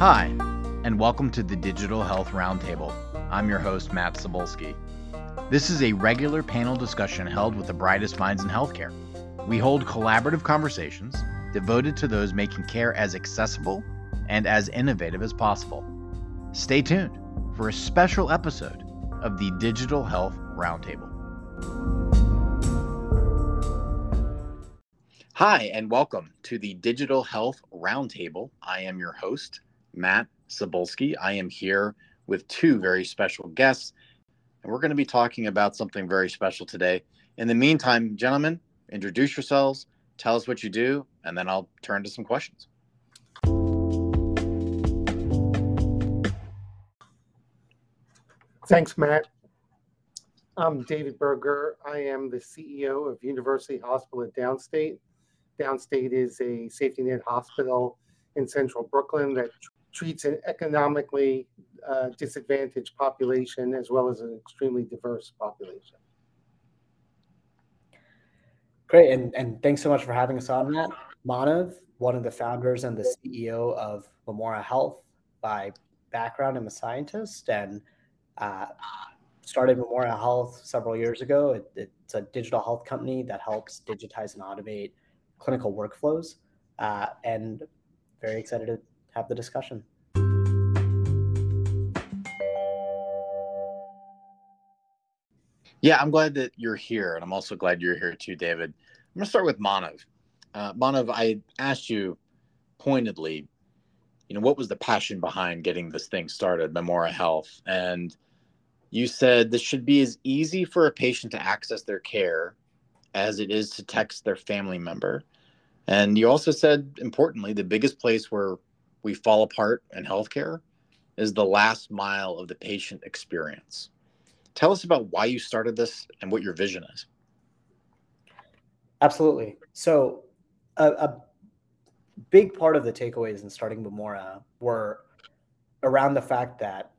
Hi, and welcome to the Digital Health Roundtable. I'm your host, Matt Sobolski. This is a regular panel discussion held with the brightest minds in healthcare. We hold collaborative conversations devoted to those making care as accessible and as innovative as possible. Stay tuned for a special episode of the Digital Health Roundtable. Hi, and welcome to the Digital Health Roundtable. I am your host, Matt Sobolski. I am here with two very special guests, and we're going to be talking about something very special today. In the meantime, gentlemen, introduce yourselves, tell us what you do, and then I'll turn to some questions. Thanks, Matt. I'm David Berger. I am the CEO of University Hospital at Downstate. Downstate is a safety net hospital in central Brooklyn that treats an economically uh, disadvantaged population as well as an extremely diverse population. Great, and, and thanks so much for having us on, Matt. Manav, one of the founders and the CEO of Memora Health by background. I'm a scientist and uh, started Memora Health several years ago. It, it's a digital health company that helps digitize and automate clinical workflows. Uh, and very excited to have the discussion. Yeah, I'm glad that you're here. And I'm also glad you're here too, David. I'm going to start with Manav. Uh, Manav, I asked you pointedly, you know, what was the passion behind getting this thing started, Memora Health? And you said this should be as easy for a patient to access their care as it is to text their family member. And you also said, importantly, the biggest place where we fall apart in healthcare is the last mile of the patient experience. Tell us about why you started this and what your vision is. Absolutely. So, a, a big part of the takeaways in starting Memora were around the fact that,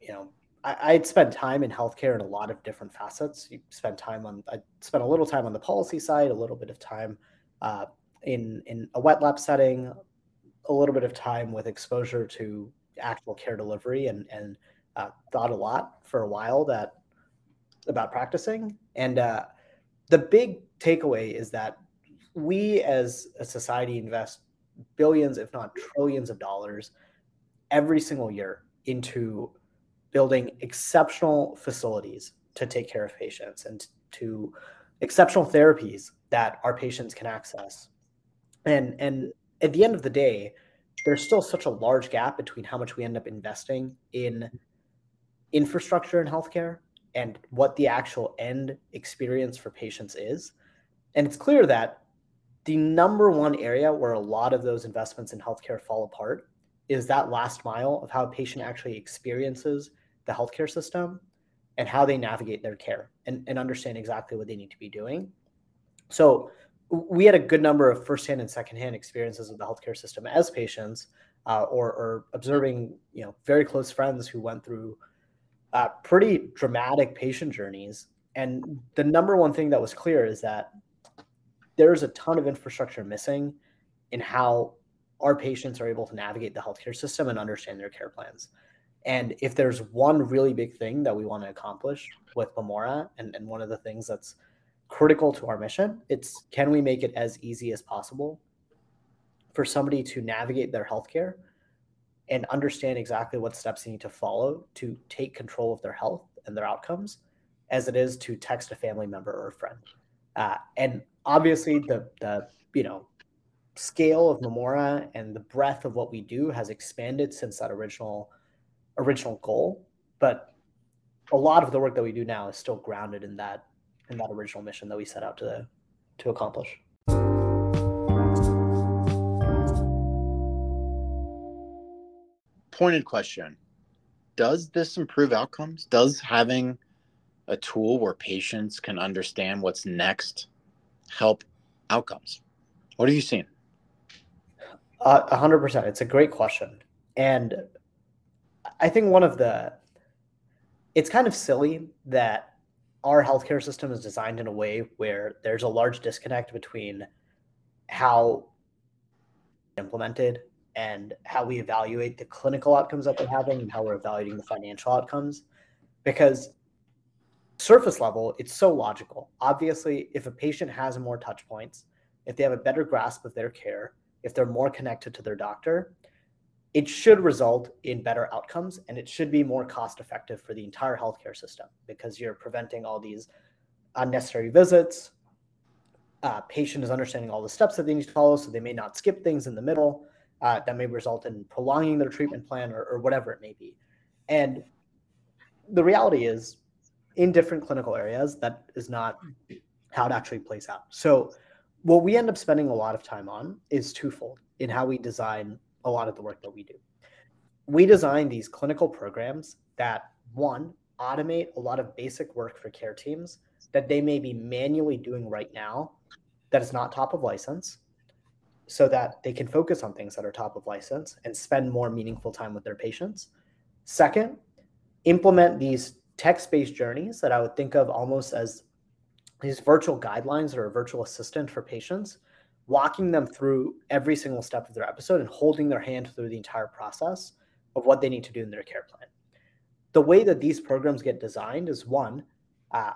you know, I, would spent time in healthcare in a lot of different facets. You spent time on, I spent a little time on the policy side, a little bit of time uh, in in a wet lab setting, a little bit of time with exposure to actual care delivery, and and uh, thought a lot for a while that about practicing. And uh, the big takeaway is that we as a society invest billions, if not trillions, of dollars every single year into building exceptional facilities to take care of patients and to exceptional therapies that our patients can access and and at the end of the day there's still such a large gap between how much we end up investing in infrastructure in healthcare and what the actual end experience for patients is and it's clear that the number one area where a lot of those investments in healthcare fall apart is that last mile of how a patient actually experiences the healthcare system and how they navigate their care and, and understand exactly what they need to be doing. So we had a good number of firsthand and secondhand experiences with the healthcare system as patients, uh, or, or, observing, you know, very close friends who went through uh, pretty dramatic patient journeys. And the number one thing that was clear is that there's a ton of infrastructure missing in how our patients are able to navigate the healthcare system and understand their care plans. And if there's one really big thing that we want to accomplish with Memora, and, and one of the things that's critical to our mission. It's can we make it as easy as possible for somebody to navigate their healthcare and understand exactly what steps they need to follow to take control of their health and their outcomes as it is to text a family member or a friend. Uh, and obviously the the you know scale of Memora and the breadth of what we do has expanded since that original original goal. But a lot of the work that we do now is still grounded in that in that original mission that we set out to to accomplish. Pointed question. Does this improve outcomes? Does having a tool where patients can understand what's next help outcomes? What have you seen? Uh, a hundred percent. It's a great question. And I think one of the, it's kind of silly that our healthcare system is designed in a way where there's a large disconnect between how implemented and how we evaluate the clinical outcomes that they're having and how we're evaluating the financial outcomes. Because surface level, it's so logical. Obviously, if a patient has more touch points, if they have a better grasp of their care, if they're more connected to their doctor, it should result in better outcomes and it should be more cost effective for the entire healthcare system because you're preventing all these unnecessary visits. Uh, patient is understanding all the steps that they need to follow, so they may not skip things in the middle. Uh, that may result in prolonging their treatment plan or, or whatever it may be. And the reality is, in different clinical areas, that is not how it actually plays out. So, what we end up spending a lot of time on is twofold in how we design a lot of the work that we do. We design these clinical programs that, one, automate a lot of basic work for care teams that they may be manually doing right now that is not top of license so that they can focus on things that are top of license and spend more meaningful time with their patients. Second, implement these text based journeys that I would think of almost as these virtual guidelines or a virtual assistant for patients, walking them through every single step of their episode and holding their hand through the entire process of what they need to do in their care plan. The way that these programs get designed is one, uh,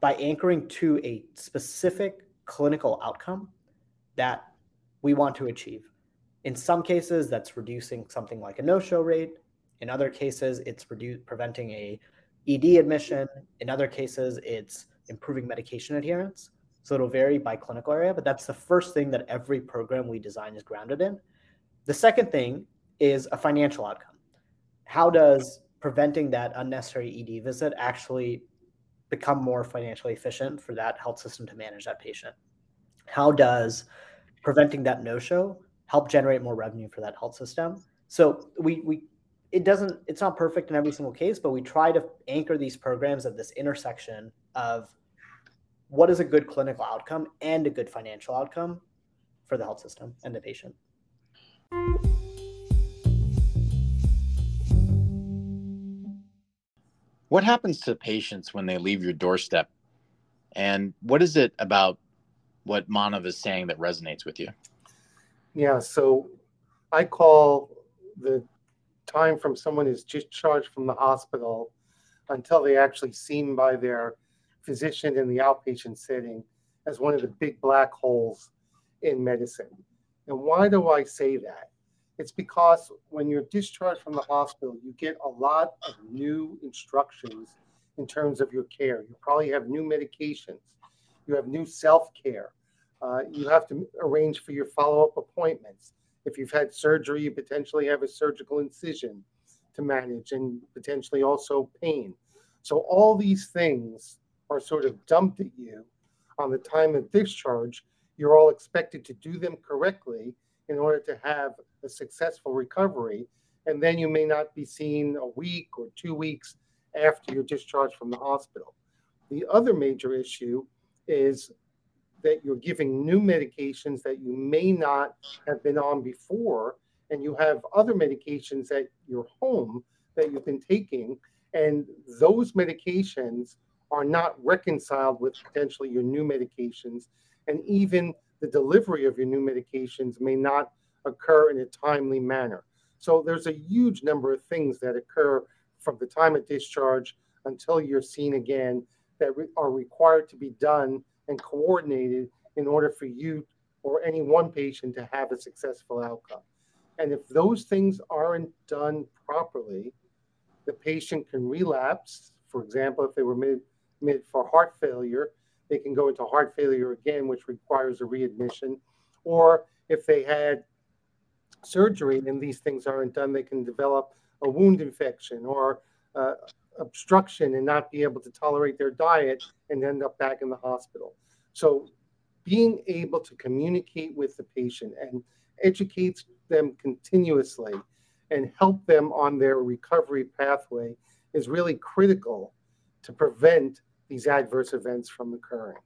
by anchoring to a specific clinical outcome that we want to achieve. In some cases, that's reducing something like a no-show rate. In other cases, it's redu- preventing a ED admission. In other cases, it's improving medication adherence. So it'll vary by clinical area, but that's the first thing that every program we design is grounded in. The second thing is a financial outcome. How does preventing that unnecessary ED visit actually become more financially efficient for that health system to manage that patient? How does preventing that no show help generate more revenue for that health system? So we we it doesn't it's not perfect in every single case, but we try to anchor these programs at this intersection of what is a good clinical outcome and a good financial outcome for the health system and the patient. What happens to patients when they leave your doorstep? And what is it about what Manav is saying that resonates with you? Yeah, so I call the time from someone is discharged from the hospital until they actually seen by their physician in the outpatient setting as one of the big black holes in medicine. And why do I say that? It's because when you're discharged from the hospital, you get a lot of new instructions in terms of your care. You probably have new medications, you have new self care. Uh, you have to arrange for your follow up appointments. If you've had surgery, you potentially have a surgical incision to manage and potentially also pain. So, all these things are sort of dumped at you on the time of discharge. You're all expected to do them correctly in order to have a successful recovery. And then you may not be seen a week or two weeks after you're discharged from the hospital. The other major issue is that you're giving new medications that you may not have been on before, and you have other medications at your home that you've been taking, and those medications are not reconciled with potentially your new medications, and even the delivery of your new medications may not occur in a timely manner. So there's a huge number of things that occur from the time of discharge until you're seen again that re- are required to be done and coordinated in order for you or any one patient to have a successful outcome. And if those things aren't done properly, the patient can relapse. For example, if they were made, for heart failure, they can go into heart failure again, which requires a readmission. Or if they had surgery and these things aren't done, they can develop a wound infection or uh, obstruction and not be able to tolerate their diet and end up back in the hospital. So, being able to communicate with the patient and educate them continuously and help them on their recovery pathway is really critical to prevent these adverse events from occurring.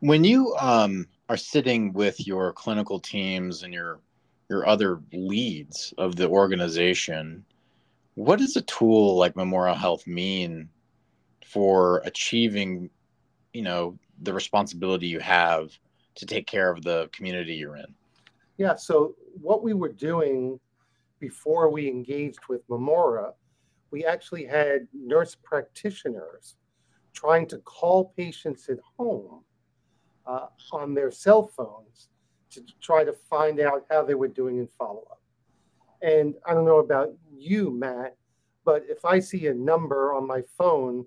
When you um, are sitting with your clinical teams and your your other leads of the organization, what does a tool like Memora Health mean for achieving, you know, the responsibility you have to take care of the community you're in? Yeah, so what we were doing before we engaged with Memora, we actually had nurse practitioners trying to call patients at home uh, on their cell phones to try to find out how they were doing in follow up. And I don't know about you, Matt, but if I see a number on my phone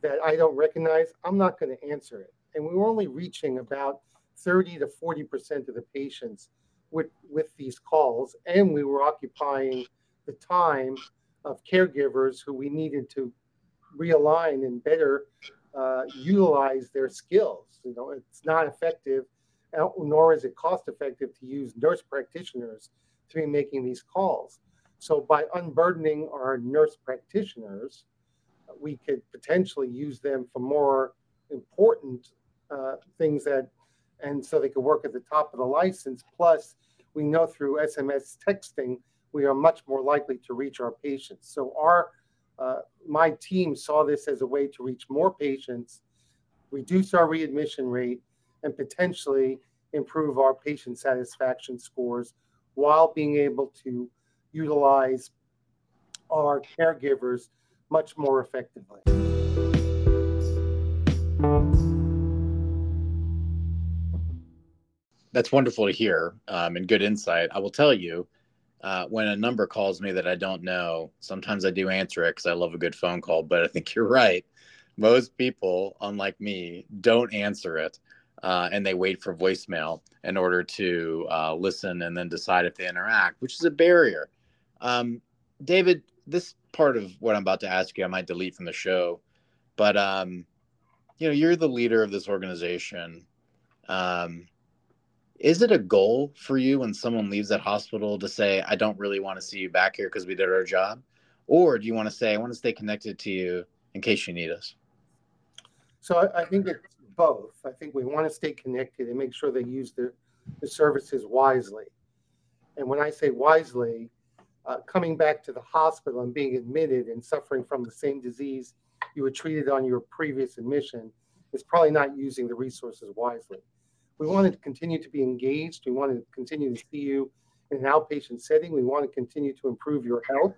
that I don't recognize, I'm not going to answer it. And we were only reaching about 30 to 40% of the patients with, with these calls. And we were occupying the time of caregivers who we needed to realign and better uh, utilize their skills. You know, it's not effective, uh, nor is it cost effective to use nurse practitioners to be making these calls. So by unburdening our nurse practitioners, we could potentially use them for more important uh, things that, and so they could work at the top of the license. Plus, we know through SMS texting, we are much more likely to reach our patients. So our uh, my team saw this as a way to reach more patients, reduce our readmission rate, and potentially improve our patient satisfaction scores while being able to utilize our caregivers much more effectively. That's wonderful to hear um, and good insight. I will tell you, uh, when a number calls me that I don't know, sometimes I do answer it because I love a good phone call. But I think you're right. Most people, unlike me, don't answer it uh, and they wait for voicemail in order to uh, listen and then decide if they interact, which is a barrier. Um, David, this part of what I'm about to ask you, I might delete from the show, but um, you know, you're the leader of this organization. Um, is it a goal for you when someone leaves that hospital to say i don't really want to see you back here because we did our job or do you want to say i want to stay connected to you in case you need us so i, think it's both. I think we want to stay connected and make sure they use the, the services wisely. And when i say wisely uh, coming back to the hospital and being admitted and suffering from the same disease you were treated on your previous admission is probably not using the resources wisely we want to continue to be engaged. We want to continue to see you in an outpatient setting. We want to continue to improve your health.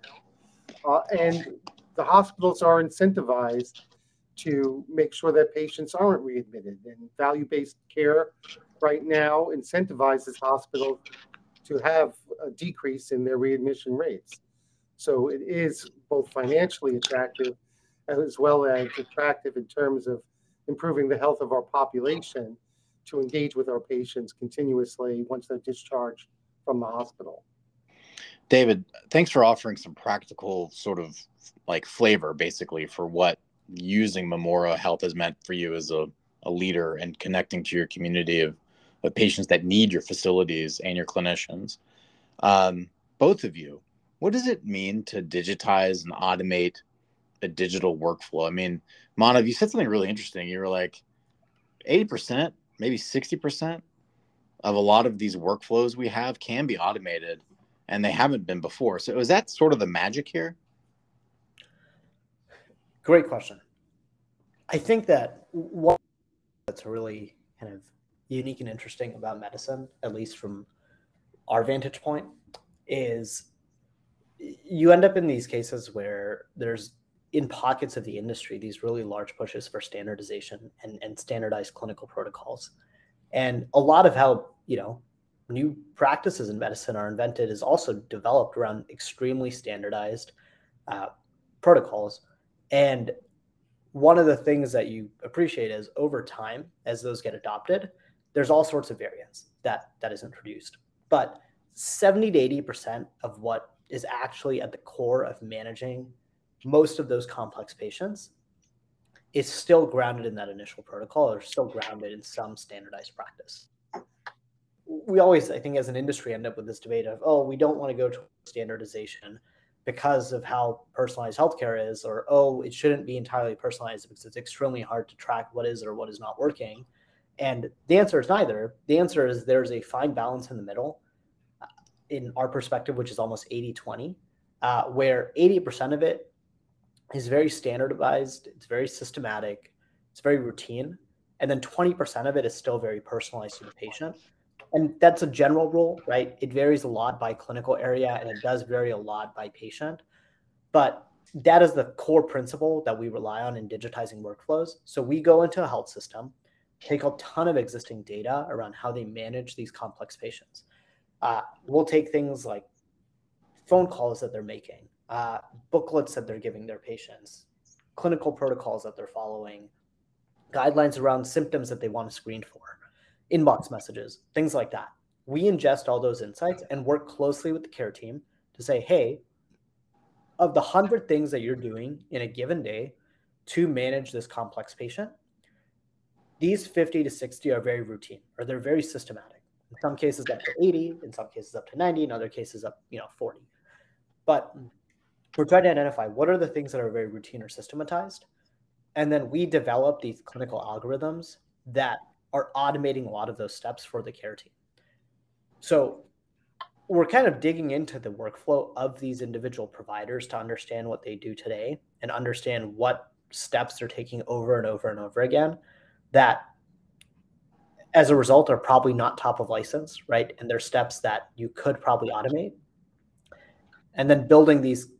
Uh, and the hospitals are incentivized to make sure that patients aren't readmitted. And value based care right now incentivizes hospitals to have a decrease in their readmission rates. So it is both financially attractive as well as attractive in terms of improving the health of our population to engage with our patients continuously once they're discharged from the hospital. David, thanks for offering some practical sort of like flavor basically for what using Memora Health has meant for you as a, a leader and connecting to your community of, of patients that need your facilities and your clinicians. Um, both of you, what does it mean to digitize and automate a digital workflow? I mean, Manav, you said something really interesting. You were like, 80% maybe 60% of a lot of these workflows we have can be automated and they haven't been before. So is that sort of the magic here? Great question. I think that what that's really kind of unique and interesting about medicine, at least from our vantage point, is you end up in these cases where there's in pockets of the industry these really large pushes for standardization and, and standardized clinical protocols. And a lot of how you know new practices in medicine are invented is also developed around extremely standardized uh, protocols. And one of the things that you appreciate is over time as those get adopted there's all sorts of variance that that is introduced. But 70 to 80 percent of what is actually at the core of managing most of those complex patients is still grounded in that initial protocol or still grounded in some standardized practice. We always, I think, as an industry, end up with this debate of, oh, we don't want to go to standardization because of how personalized healthcare is, or oh, it shouldn't be entirely personalized because it's extremely hard to track what is or what is not working. And the answer is neither. The answer is there's a fine balance in the middle uh, in our perspective, which is almost 80 20, uh, where 80% of it is very standardized, it's very systematic, it's very routine. And then 20% of it is still very personalized to the patient. and that's a general rule, right? It varies a lot by clinical area and it does vary a lot by patient. But that is the core principle that we rely on in digitizing workflows. So we go into a health system, take a ton of existing data around how they manage these complex patients. Uh, we'll take things like phone calls that they're making, uh, booklets that they're giving their patients, clinical protocols that they're following, guidelines around symptoms that they want to screen for, inbox messages, things like that. We ingest all those insights and work closely with the care team to say, hey, of the 100 things that you're doing in a given day to manage this complex patient, these 50 to 60 are very routine or they're very systematic. In some cases up to 80, in some cases up to 90, in other cases up, you know, 40. But we're trying to identify what are the things that are very routine or systematized. And then we develop these clinical algorithms that are automating a lot of those steps for the care team. So we're kind of digging into the workflow of these individual providers to understand what they do today and understand what steps they're taking over and over and over again that as a result are probably not top of license right and they're steps that you could probably automate and then building these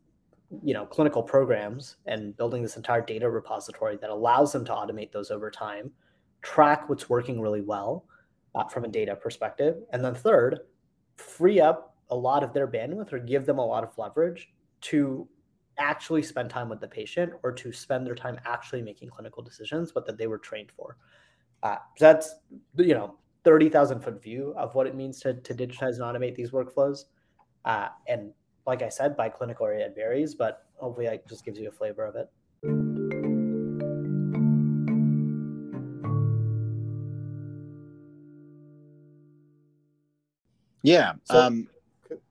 you know clinical programs and building this entire data repository that allows them to automate those over time track what's working really well uh, from a data perspective and then third free up a lot of their bandwidth or give them a lot of leverage to actually spend time with the patient or to spend their time actually making clinical decisions, but that they were trained for. Uh, that's you know thirty thousand foot view of what it means to to digitize and automate these workflows. Uh, and like I said, by clinical area it varies, but hopefully that just gives you a flavor of it. Yeah. So, um,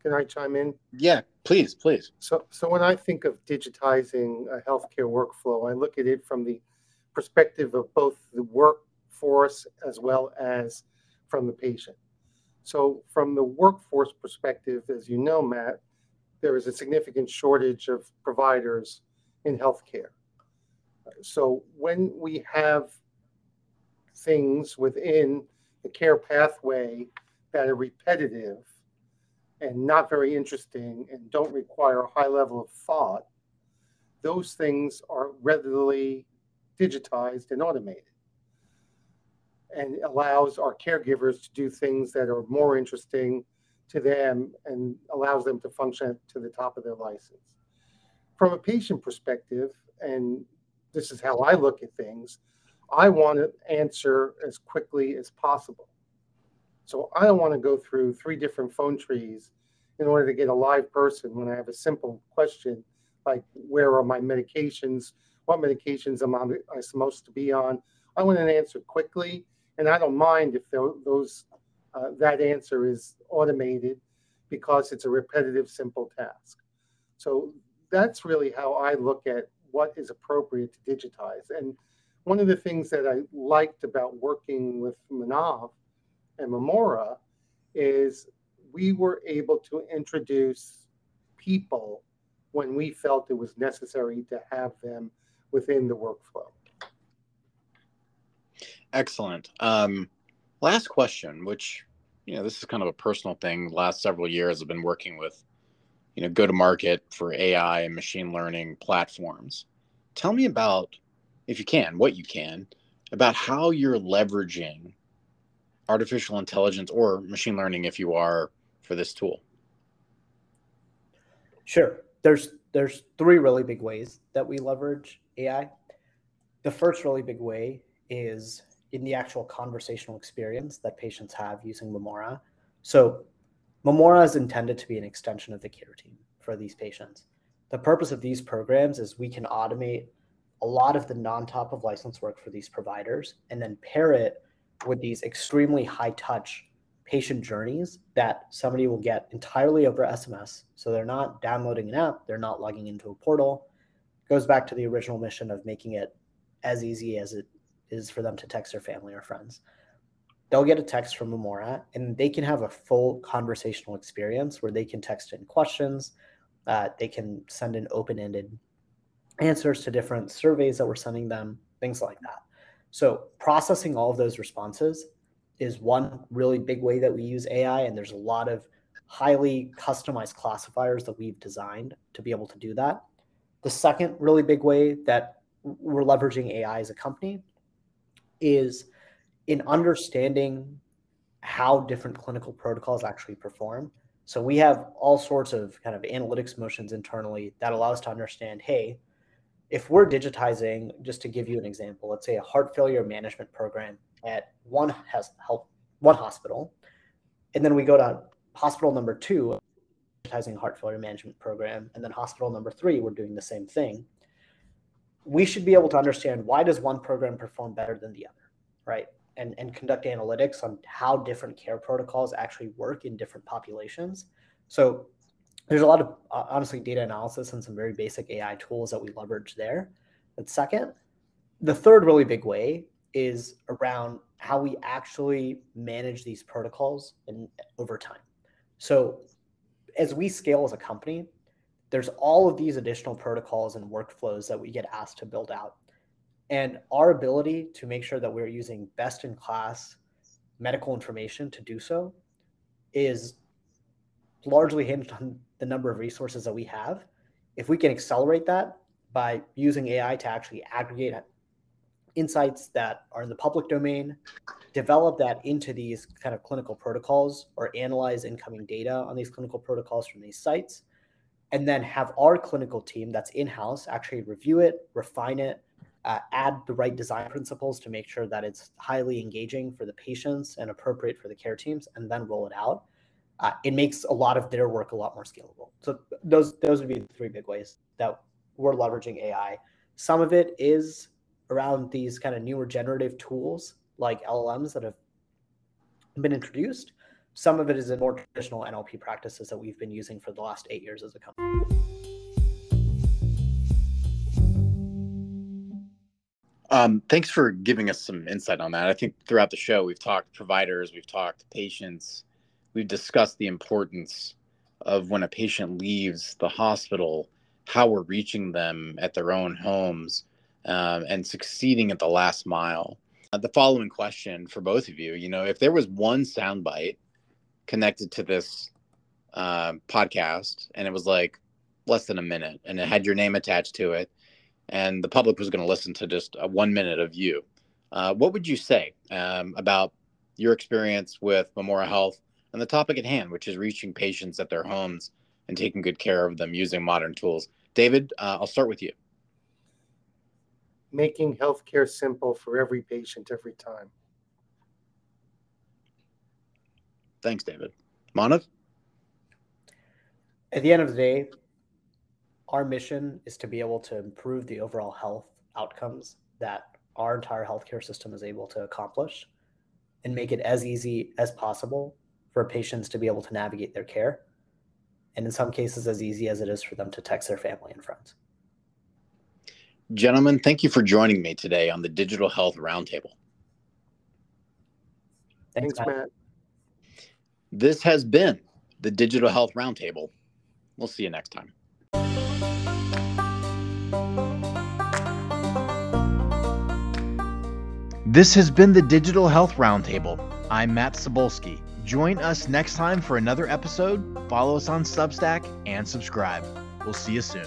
can I chime in? yeah, please, please. So, so when I think of digitizing a healthcare workflow, I look at it from the perspective of both the workforce as well as from the patient. So, from the workforce perspective, as you know, Matt, there is a significant shortage of providers in healthcare. So, when we have things within the care pathway that are repetitive and not very interesting and don't require a high level of thought, those things are readily digitized and automated and allows our caregivers to do things that are more interesting to them and allows them to function to the top of their license. From a patient perspective, and this is how I look at things, I want to answer as quickly as possible. So I don't want to go through three different phone trees in order to get a live person when I have a simple question like, where are my medications? What medications am I supposed to be on? I want an answer quickly, and I don't mind if those uh, that answer is automated because it's a repetitive, simple task. So that's really how I look at what is appropriate to digitize. And one of the things that I liked about working with Manav and Memora is we were able to introduce people when we felt it was necessary to have them within the workflow. Excellent. Um, last question, which you know this is kind of a personal thing. The last several years, I've been working with you know go to market for AI and machine learning platforms. Tell me about, if you can, what you can, about how you're leveraging artificial intelligence or machine learning if you are for this tool? Sure. There's there's three really big ways that we leverage AI. The first really big way is in the actual conversational experience that patients have using Memora. So Memora is intended to be an extension of the care team for these patients. The purpose of these programs is we can automate a lot of the non-top of license work for these providers and then pair it with these extremely high touch patient journeys that somebody will get entirely over SMS. So they're not downloading an app, they're not logging into a portal. It goes back to the original mission of making it as easy as it is for them to text their family or friends. They'll get a text from Memora and they can have a full conversational experience where they can text in questions, uh, they can send in open ended answers to different surveys that we're sending them, things like that. So processing all of those responses is one really big way that we use AI, and there's a lot of highly customized classifiers that we've designed to be able to do that. The second really big way that we're leveraging AI as a company is in understanding how different clinical protocols actually perform. So we have all sorts of kind of analytics motions internally that allow us to understand, hey, if we're digitizing, just to give you an example, let's say a heart failure management program at one has help one hospital, and then we go to hospital number two, digitizing heart failure management program, and then hospital number three, we're doing the same thing. We should be able to understand why does one program perform better than the other, right? And, and conduct analytics on how different care protocols actually work in different populations. So there's a lot of uh, honestly data analysis and some very basic AI tools that we leverage there. But second, the third really big way is around how we actually manage these protocols and over time. So as we scale as a company, there's all of these additional protocols and workflows that we get asked to build out. And our ability to make sure that we're using best in class medical information to do so is largely hinged on the number of resources that we have. If we can accelerate that by using AI to actually aggregate insights that are in the public domain, develop that into these kind of clinical protocols or analyze incoming data on these clinical protocols from these sites, and then have our clinical team that's in house actually review it, refine it, uh, add the right design principles to make sure that it's highly engaging for the patients and appropriate for the care teams, and then roll it out uh, it makes a lot of their work a lot more scalable. So those those would be the three big ways that we're leveraging AI. Some of it is around these kind of newer generative tools like LLMs that have been introduced. Some of it is in more traditional NLP practices that we've been using for the last eight years as a company. Um, thanks for giving us some insight on that. I think throughout the show, we've talked providers, we've talked patients, we've discussed the importance of when a patient leaves the hospital, how we're reaching them at their own homes um, and succeeding at the last mile. Uh, the following question for both of you you know, if there was one soundbite connected to this uh, podcast and it was like less than a minute and it had your name attached to it and the public was going to listen to just a one minute of you, uh, what would you say um, about your experience with Memora Health and the topic at hand, which is reaching patients at their homes and taking good care of them using modern tools. David, uh, I'll start with you. Making healthcare simple for every patient every time. Thanks, David. Manav? At the end of the day, our mission is to be able to improve the overall health outcomes that our entire healthcare system is able to accomplish and make it as easy as possible for patients to be able to navigate their care. And in some cases, as easy as it is for them to text their family and friends. Gentlemen, thank you for joining me today on the Digital Health Roundtable. Thanks, Thanks Matt. Matt. This has been the Digital Health Roundtable. We'll see you next time. This has been the Digital Health Roundtable. I'm Matt Sobolski. Join us next time for another episode. Follow us on Substack and subscribe. We'll see you soon.